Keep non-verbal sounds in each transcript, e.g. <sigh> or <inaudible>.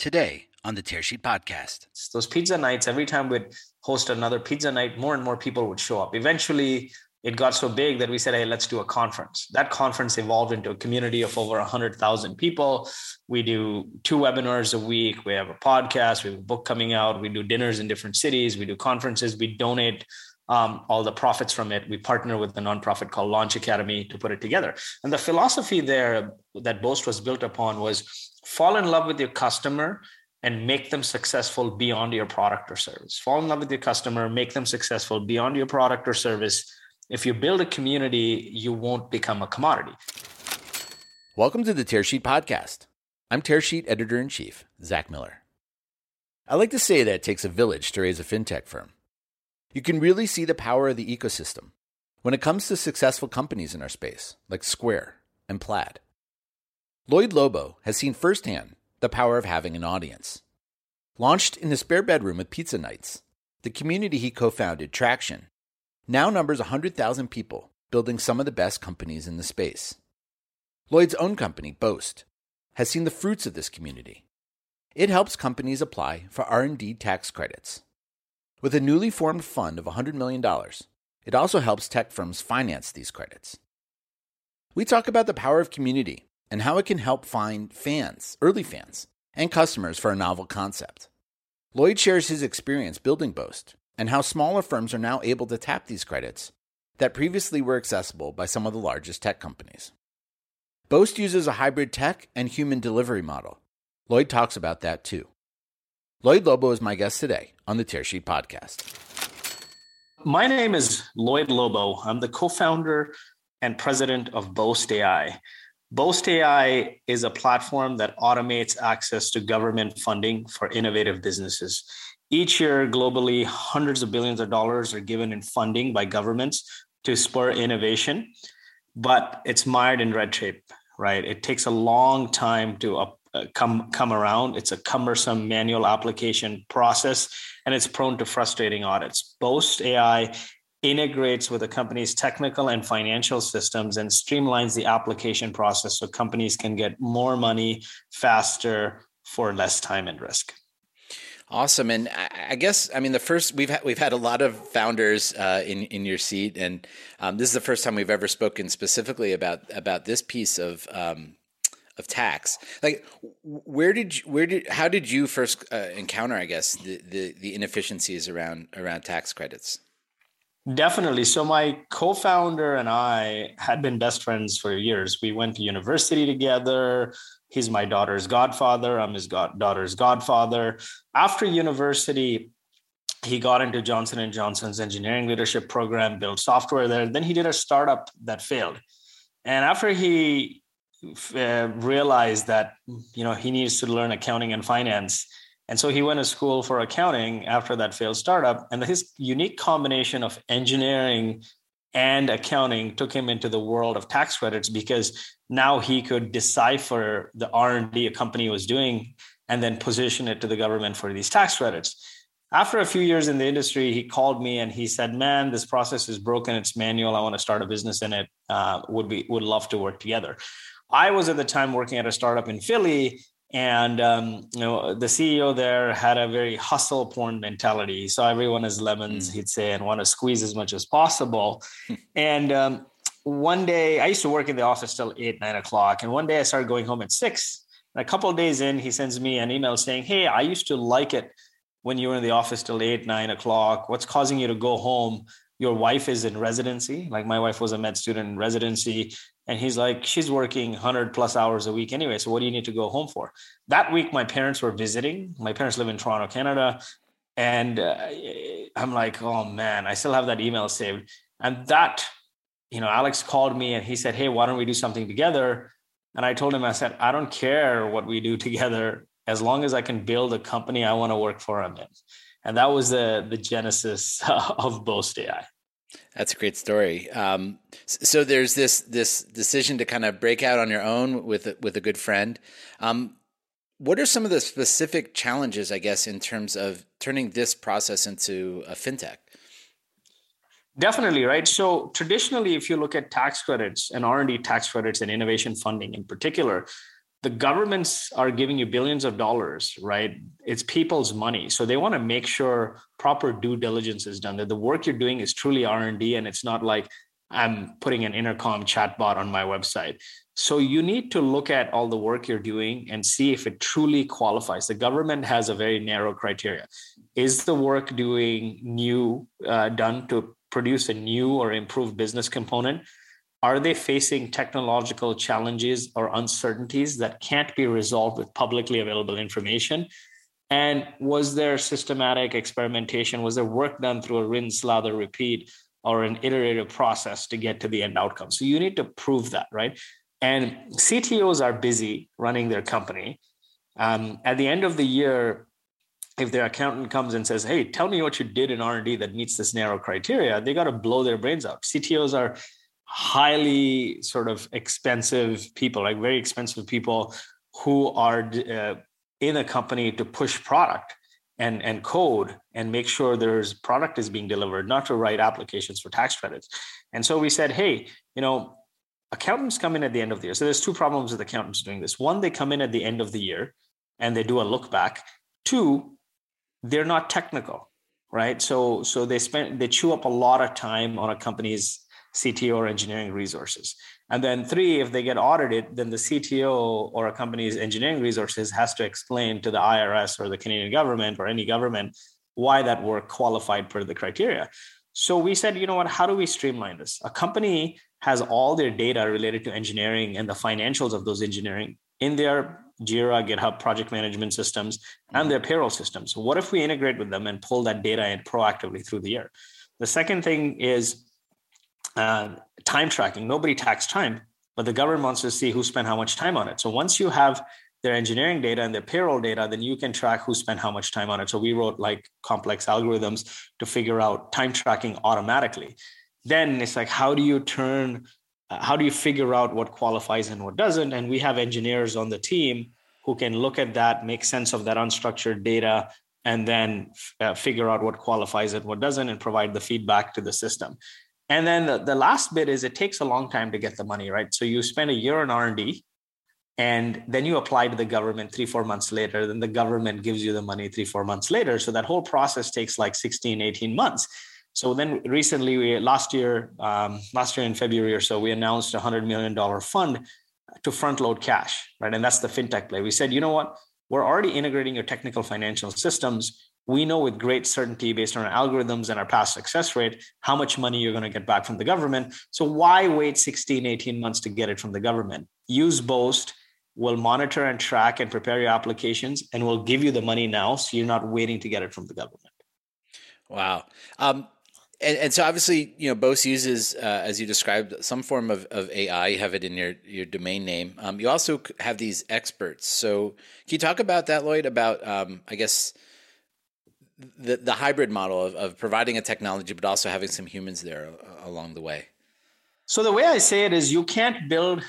today on the Tearsheet Podcast. Those pizza nights, every time we'd host another pizza night, more and more people would show up. Eventually, it got so big that we said, hey, let's do a conference. That conference evolved into a community of over 100,000 people. We do two webinars a week. We have a podcast. We have a book coming out. We do dinners in different cities. We do conferences. We donate um, all the profits from it. We partner with a nonprofit called Launch Academy to put it together. And the philosophy there that Boast was built upon was fall in love with your customer and make them successful beyond your product or service. Fall in love with your customer, make them successful beyond your product or service if you build a community, you won't become a commodity. Welcome to the Tearsheet Podcast. I'm Tearsheet Editor in Chief, Zach Miller. I like to say that it takes a village to raise a fintech firm. You can really see the power of the ecosystem when it comes to successful companies in our space, like Square and Plaid. Lloyd Lobo has seen firsthand the power of having an audience. Launched in a spare bedroom with pizza nights, the community he co founded, Traction, now numbers 100,000 people, building some of the best companies in the space. Lloyd's own company, Boast, has seen the fruits of this community. It helps companies apply for R&D tax credits. With a newly formed fund of $100 million, it also helps tech firms finance these credits. We talk about the power of community and how it can help find fans, early fans, and customers for a novel concept. Lloyd shares his experience building Boast and how smaller firms are now able to tap these credits that previously were accessible by some of the largest tech companies. Boast uses a hybrid tech and human delivery model. Lloyd talks about that too. Lloyd Lobo is my guest today on the Tearsheet podcast. My name is Lloyd Lobo. I'm the co founder and president of Boast AI. Boast AI is a platform that automates access to government funding for innovative businesses. Each year, globally, hundreds of billions of dollars are given in funding by governments to spur innovation, but it's mired in red tape, right? It takes a long time to up, uh, come come around. It's a cumbersome manual application process, and it's prone to frustrating audits. Boast AI integrates with a company's technical and financial systems and streamlines the application process so companies can get more money faster for less time and risk. Awesome, and I guess I mean the first we've had, we've had a lot of founders uh, in in your seat, and um, this is the first time we've ever spoken specifically about about this piece of um, of tax. Like, where did you, where did how did you first uh, encounter? I guess the, the the inefficiencies around around tax credits. Definitely. So my co-founder and I had been best friends for years. We went to university together. He's my daughter's godfather. I'm his god- daughter's godfather. After university, he got into Johnson and Johnson's engineering leadership program, built software there. Then he did a startup that failed. And after he uh, realized that you know he needs to learn accounting and finance, and so he went to school for accounting after that failed startup. And his unique combination of engineering and accounting took him into the world of tax credits because now he could decipher the R&D a company was doing and then position it to the government for these tax credits. After a few years in the industry, he called me and he said, "Man, this process is broken. It's manual. I want to start a business in it. Uh, would be would love to work together." I was at the time working at a startup in Philly, and um, you know the ceo there had a very hustle porn mentality. So everyone is lemons mm. he'd say and want to squeeze as much as possible. And um, one day i used to work in the office till 8 9 o'clock. And one day i started going home at 6 and a couple days in he sends me an email saying hey i used to like it when you were in the office till 8 9 o'clock. What's causing you to go home? Your wife is in residency. Like my wife was a med student in residency and he's like, she's working 100 plus hours a week anyway. So what do you need to go home for? That week, my parents were visiting. My parents live in Toronto, Canada. And uh, I'm like, oh man, I still have that email saved. And that, you know, Alex called me and he said, hey, why don't we do something together? And I told him, I said, I don't care what we do together as long as I can build a company I want to work for. I'm in. And that was the, the genesis <laughs> of Boast AI. That's a great story. Um, so there's this this decision to kind of break out on your own with with a good friend. Um, what are some of the specific challenges, I guess, in terms of turning this process into a fintech? Definitely, right. So traditionally, if you look at tax credits and R and D tax credits and innovation funding in particular, the governments are giving you billions of dollars, right? It's people's money, so they want to make sure proper due diligence is done. That the work you're doing is truly R and D, and it's not like I'm putting an intercom chatbot on my website. So you need to look at all the work you're doing and see if it truly qualifies. The government has a very narrow criteria. Is the work doing new uh, done to produce a new or improved business component? Are they facing technological challenges or uncertainties that can't be resolved with publicly available information? And was there systematic experimentation? Was there work done through a rinse, lather, repeat, or an iterative process to get to the end outcome? So you need to prove that, right? And CTOs are busy running their company. Um, at the end of the year, if their accountant comes and says, "Hey, tell me what you did in R&D that meets this narrow criteria," they got to blow their brains out. CTOs are highly sort of expensive people, like very expensive people who are uh, in a company to push product and, and code and make sure there's product is being delivered, not to write applications for tax credits. And so we said, hey, you know, accountants come in at the end of the year. So there's two problems with accountants doing this. One, they come in at the end of the year and they do a look back. Two, they're not technical, right? So so they spend they chew up a lot of time on a company's CTO or engineering resources. And then three, if they get audited, then the CTO or a company's engineering resources has to explain to the IRS or the Canadian government or any government why that work qualified per the criteria. So we said, you know what, how do we streamline this? A company has all their data related to engineering and the financials of those engineering in their Jira, GitHub project management systems, and their payroll systems. What if we integrate with them and pull that data in proactively through the year? The second thing is uh, time tracking. Nobody tracks time, but the government wants to see who spent how much time on it. So once you have their engineering data and their payroll data, then you can track who spent how much time on it. So we wrote like complex algorithms to figure out time tracking automatically. Then it's like, how do you turn, uh, how do you figure out what qualifies and what doesn't? And we have engineers on the team who can look at that, make sense of that unstructured data, and then uh, figure out what qualifies and what doesn't, and provide the feedback to the system. And then the, the last bit is it takes a long time to get the money, right? So you spend a year in R&D and then you apply to the government three, four months later. Then the government gives you the money three, four months later. So that whole process takes like 16, 18 months. So then recently, we last year, um, last year in February or so, we announced a hundred million dollar fund to front load cash, right? And that's the fintech play. We said, you know what? We're already integrating your technical financial systems we know with great certainty based on our algorithms and our past success rate how much money you're going to get back from the government. So why wait 16 18 months to get it from the government? Use boast will monitor and track and prepare your applications and will give you the money now so you're not waiting to get it from the government. Wow. Um, and, and, so obviously you know Boast uses uh, as you described some form of, of ai you have it in your, your domain name. Um, you also have these experts. So can you talk about that lloyd about um, i guess the the hybrid model of, of providing a technology but also having some humans there uh, along the way. So the way i say it is you can't build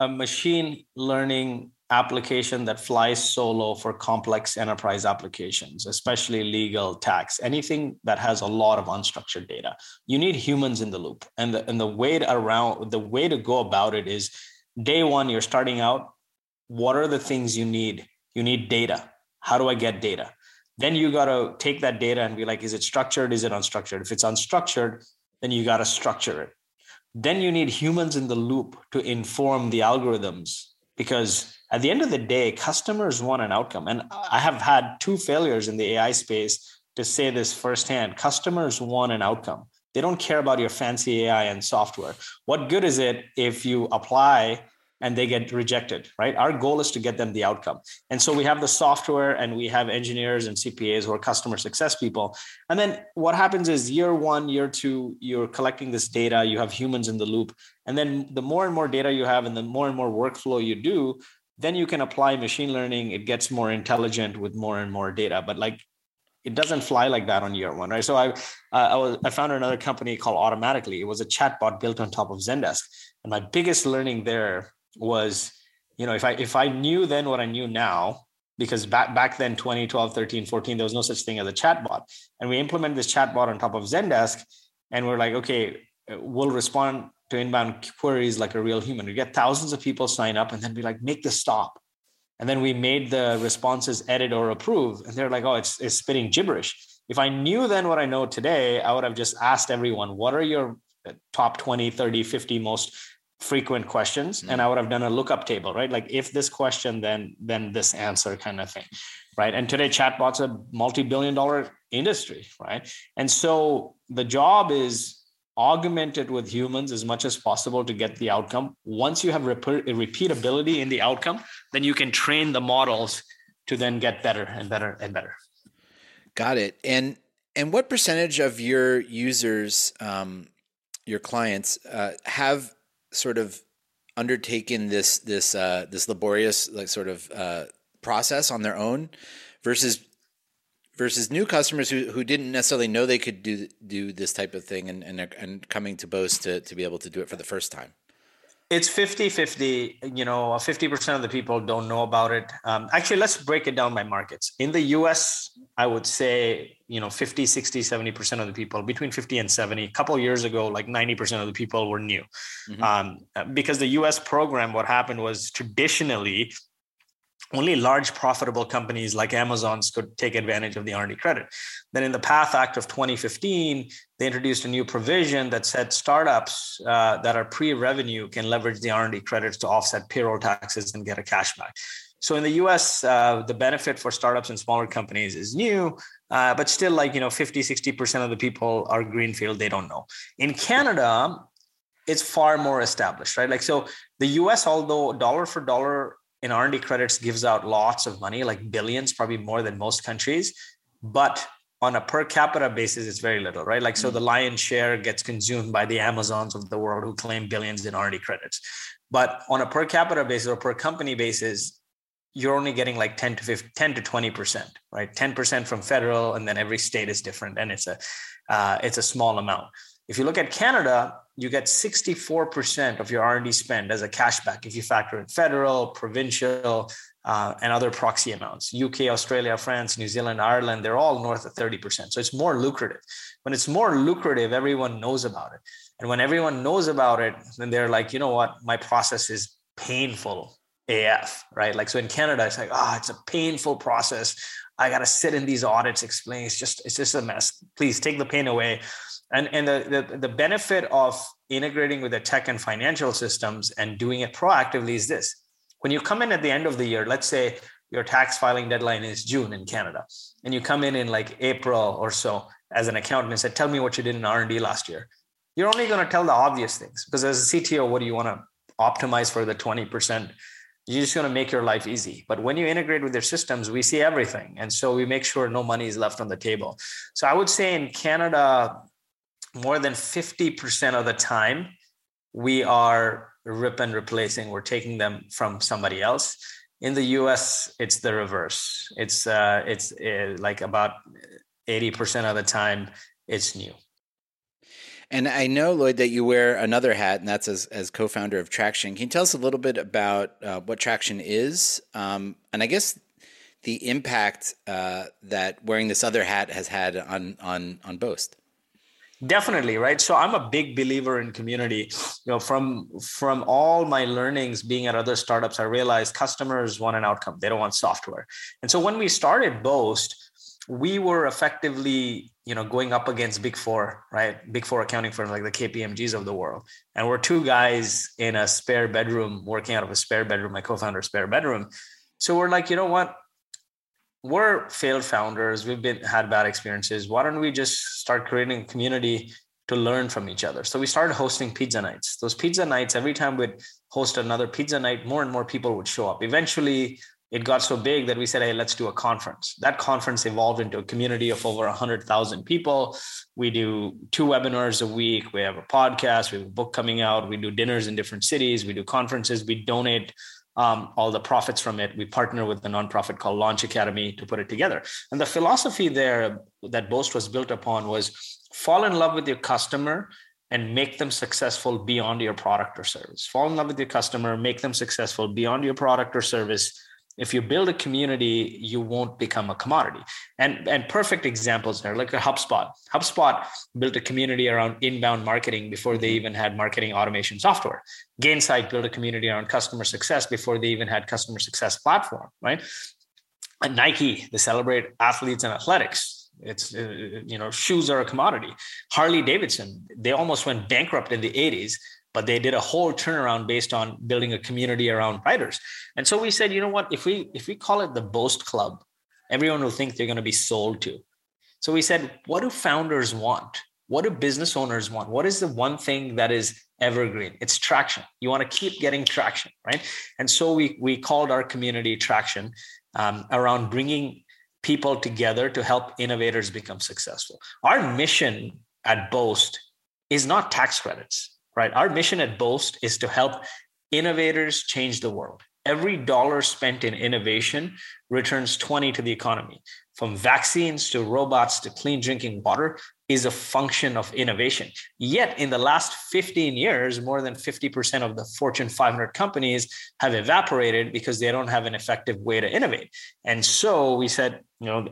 a machine learning application that flies solo for complex enterprise applications especially legal tax anything that has a lot of unstructured data. You need humans in the loop. And the, and the way to around the way to go about it is day one you're starting out. What are the things you need? You need data. How do i get data then you got to take that data and be like is it structured? Is it unstructured? If it's unstructured then you got to structure it. Then you need humans in the loop to inform the algorithms because at the end of the day customers want an outcome. And i have had two failures in the ai space to say this firsthand. Customers want an outcome. They don't care about your fancy ai and software. What good is it if you apply and they get rejected, right? Our goal is to get them the outcome. And so we have the software and we have engineers and CPAs who are customer success people. And then what happens is year one, year two, you're collecting this data, you have humans in the loop. And then the more and more data you have and the more and more workflow you do, then you can apply machine learning. It gets more intelligent with more and more data. But like it doesn't fly like that on year one, right? So I, uh, I was I found another company called Automatically. It was a chatbot built on top of Zendesk, and my biggest learning there was you know if i if i knew then what i knew now because back back then 2012 13 14 there was no such thing as a chatbot. And we implemented this chatbot on top of zendesk and we're like okay we'll respond to inbound queries like a real human. We get thousands of people sign up and then be like make this stop. And then we made the responses edit or approve and they're like oh it's, it's spitting gibberish. If i knew then what i know today i would have just asked everyone what are your uh, top 20 30 50 most frequent questions mm-hmm. and i would have done a lookup table right? Like if this question then then this answer kind of thing right? And today chatbots a multi-billion dollar industry right? And so the job is augmented with humans as much as possible to get the outcome. Once you have rep- repeatability in the outcome then you can train the models to then get better and better and better. Got it. And and what percentage of your users um, your clients uh, have sort of undertaken this this uh, this laborious like sort of uh, process on their own versus versus new customers who, who didn't necessarily know they could do do this type of thing and and, and coming to Boast to, to be able to do it for the first time? It's 50 50 you know 50% of the people don't know about it. Um, actually let's break it down by markets. In the us i would say you know 50 60 70% of the people between 50 and 70 a couple years ago like 90% of the people were new mm-hmm. um, because the us program what happened was traditionally only large profitable companies like Amazon's could take advantage of the R&D credit. Then in the PATH Act of 2015, they introduced a new provision that said startups uh, that are pre-revenue can leverage the R&D credits to offset payroll taxes and get a cashback. So in the US, uh, the benefit for startups and smaller companies is new, uh, but still like, you know, 50, 60% of the people are greenfield, they don't know. In Canada, it's far more established, right? Like, so the US, although dollar for dollar in R&D credits gives out lots of money, like billions, probably more than most countries. But on a per capita basis, it's very little, right? Like, so the mm. lion's share gets consumed by the Amazons of the world who claim billions in R&D credits. But on a per capita basis or per company basis, you're only getting like 10 to 15, 10 to 20%, right? 10% from federal, and then every state is different. And it's a, uh, it's a small amount. If you look at Canada, you get 64% of your R&D spend as a cashback if you factor in federal, provincial, uh, and other proxy amounts. UK, Australia, France, New Zealand, Ireland, they're all north of 30%. So it's more lucrative. When it's more lucrative, everyone knows about it. And when everyone knows about it, then they're like, you know what, my process is painful AF, right? Like, so in Canada, it's like, ah, oh, it's a painful process. I got to sit in these audits, explain. It's just, it's just a mess. Please take the pain away and and the, the, the benefit of integrating with the tech and financial systems and doing it proactively is this when you come in at the end of the year let's say your tax filing deadline is june in canada and you come in in like april or so as an accountant and said tell me what you did in r&d last year you're only going to tell the obvious things because as a cto what do you want to optimize for the 20% you're just going to make your life easy but when you integrate with their systems we see everything and so we make sure no money is left on the table so i would say in canada more than 50% of the time, we are rip and replacing. We're taking them from somebody else. In the US, it's the reverse. It's uh, it's uh, like about 80% of the time, it's new. And I know, Lloyd, that you wear another hat, and that's as, as co founder of Traction. Can you tell us a little bit about uh, what Traction is? Um, and I guess the impact uh, that wearing this other hat has had on, on, on Boast. Definitely, right? So I'm a big believer in community. You know, from from all my learnings being at other startups, I realized customers want an outcome. They don't want software. And so when we started Boast, we were effectively, you know, going up against big four, right? Big four accounting firms like the KPMGs of the world. And we're two guys in a spare bedroom, working out of a spare bedroom, my co-founder spare bedroom. So we're like, you know what? we're failed founders we've been had bad experiences why don't we just start creating a community to learn from each other so we started hosting pizza nights those pizza nights every time we'd host another pizza night more and more people would show up eventually it got so big that we said hey let's do a conference. That conference evolved into a community of over 100000 people. We do two webinars a week. We have a podcast. We have a book coming out. We do dinners in different cities. We do conferences. We donate um, all the profits from it. We partner with a nonprofit called Launch Academy to put it together. And the philosophy there that Boast was built upon was fall in love with your customer and make them successful beyond your product or service. Fall in love with your customer, make them successful beyond your product or service, if you build a community, you won't become a commodity. And and perfect examples there, like a HubSpot. HubSpot built a community around inbound marketing before they even had marketing automation software. Gainsight built a community around customer success before they even had customer success platform, right? And Nike, they celebrate athletes and athletics. It's uh, you know shoes are a commodity. Harley Davidson, they almost went bankrupt in the 80s but they did a whole turnaround based on building a community around riders. And so we said, you know what, if we if we call it the Boast Club, everyone will think they're going to be sold to. So we said, what do founders want? What do business owners want? What is the one thing that is evergreen? It's traction. You want to keep getting traction, right? And so we we called our community traction um, around bringing people together to help innovators become successful. Our mission at Boast is not tax credits right? Our mission at Boast is to help innovators change the world. Every dollar spent in innovation returns 20 to the economy. From vaccines to robots to clean drinking water is a function of innovation. Yet, in the last 15 years, more than 50% of the Fortune 500 companies have evaporated because they don't have an effective way to innovate. And so we said, you know,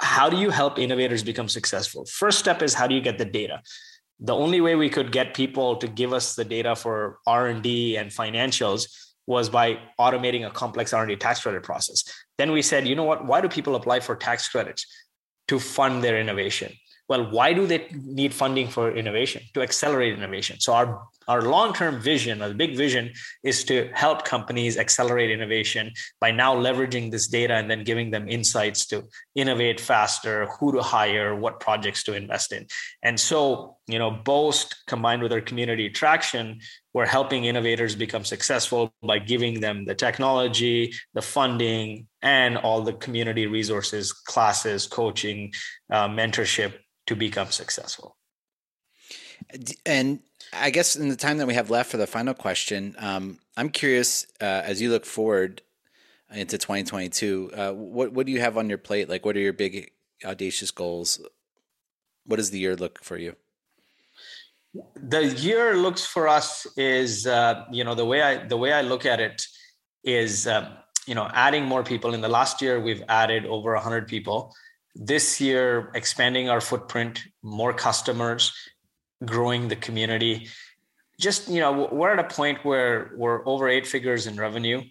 how do you help innovators become successful? First step is how do you get the data? The only way we could get people to give us the data for r&d and financials was by automating a complex r&d tax credit process. Then we said you know what? Why do people apply for tax credits to fund their innovation? Well why do they need funding for innovation? To accelerate innovation. So our our long-term vision or the big vision is to help companies accelerate innovation by now leveraging this data and then giving them insights to innovate faster who to hire what projects to invest in and so you know boast combined with our community traction we're helping innovators become successful by giving them the technology the funding and all the community resources classes coaching uh, mentorship to become successful. And I guess in the time that we have left for the final question, um, I'm curious uh, as you look forward into 2022, uh, what what do you have on your plate? Like, what are your big audacious goals? What does the year look for you? The year looks for us is uh, you know the way I the way I look at it is um, you know adding more people. In the last year, we've added over 100 people this year expanding our footprint more customers growing the community. Just you know we're at a point where we're over eight figures in revenue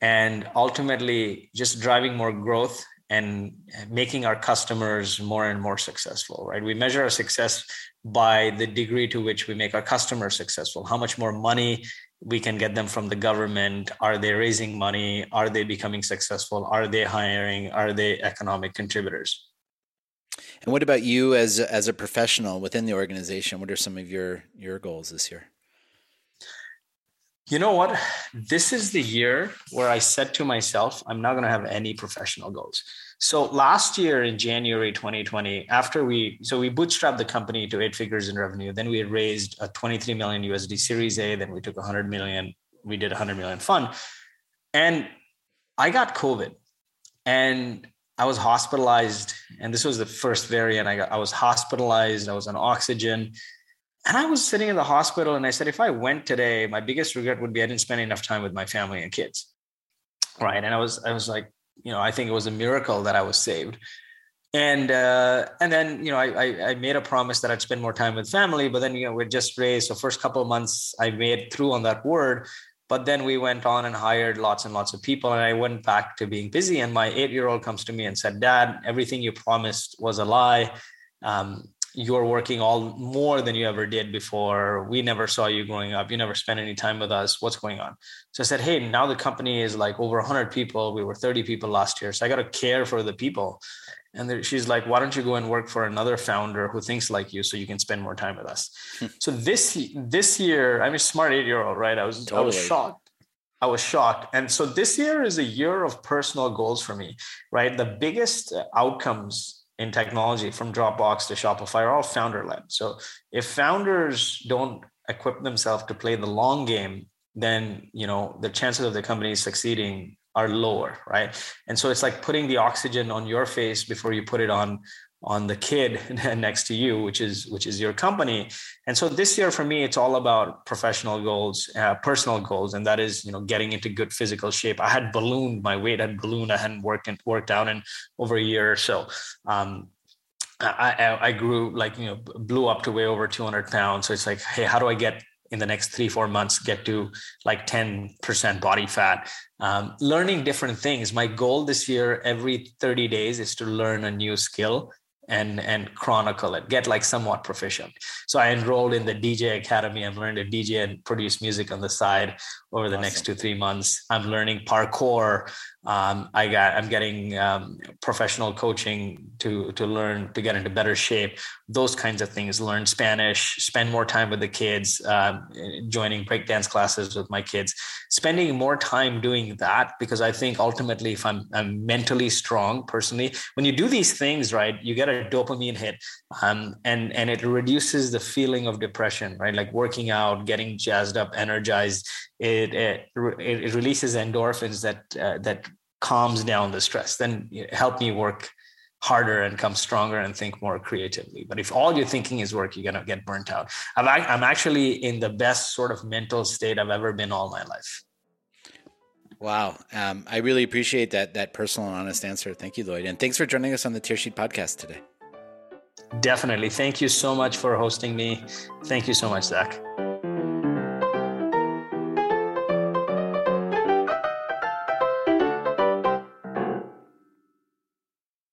and ultimately just driving more growth and making our customers more and more successful right? We measure our success by the degree to which we make our customers successful how much more money we can get them from the government. Are they raising money? Are they becoming successful? Are they hiring? Are they economic contributors and what about you as as a professional within the organization? What are some of your your goals this year? You know what? This is the year where i said to myself i'm not going to have any professional goals. So last year in January 2020, after we so we bootstrapped the company to eight figures in revenue, then we had raised a 23 million USD Series A, then we took 100 million, we did 100 million fund, and I got COVID, and I was hospitalized, and this was the first variant. I got I was hospitalized, I was on oxygen. And I was sitting in the hospital and I said, if I went today, my biggest regret would be I didn't spend enough time with my family and kids. Right. And I was, I was like, you know, I think it was a miracle that I was saved. And uh, and then you know, I, I, I made a promise that I'd spend more time with family. But then you know, we just raised. So first couple of months, I made through on that word. But then we went on and hired lots and lots of people, and I went back to being busy. And my eight-year-old comes to me and said, "Dad, everything you promised was a lie. Um, you're working all more than you ever did before. We never saw you growing up. You never spent any time with us. What's going on? So I said, Hey, now the company is like over 100 people. We were 30 people last year. So I got to care for the people. And she's like, Why don't you go and work for another founder who thinks like you so you can spend more time with us? Hmm. so this this year, I'm a smart eight year old, right? I was, totally. I was shocked. I was shocked. And so this year is a year of personal goals for me, right? The biggest outcomes in technology from Dropbox to Shopify are all founder led. So if founders don't equip themselves to play the long game, then you know the chances of the company succeeding are lower, right? And so it's like putting the oxygen on your face before you put it on on the kid <laughs> next to you which is which is your company. And so this year for me it's all about professional goals uh, personal goals. And that is you know getting into good physical shape. I had ballooned my weight had ballooned. I hadn't worked and worked out in over a year or so. Um, I, I, grew like you know blew up to way over 200 pounds. So it's like hey how do i get in the next three four months get to like 10% body fat. Um, learning different things. My goal this year every 30 days is to learn a new skill and and chronicle it get like somewhat proficient. So i enrolled in the dj academy. I'm learning to dj and produce music on the side over the awesome. next two three months. I'm learning parkour um, I got I'm getting um, professional coaching to to learn to get into better shape. Those kinds of things. Learn Spanish. Spend more time with the kids. Uh, joining breakdance classes with my kids. Spending more time doing that because I think ultimately, if I'm I'm mentally strong personally, when you do these things right, you get a dopamine hit, um, and and it reduces the feeling of depression. Right, like working out, getting jazzed up, energized. It it, it releases endorphins that uh, that calms down the stress, then help me work harder and come stronger and think more creatively. But if all you're thinking is work, you're going to get burnt out. I'm, I'm actually in the best sort of mental state I've ever been all my life. Wow. Um, I really appreciate that, that personal and honest answer. Thank you, Lloyd. And thanks for joining us on the Tearsheet podcast today. Definitely. Thank you so much for hosting me. Thank you so much, Zach.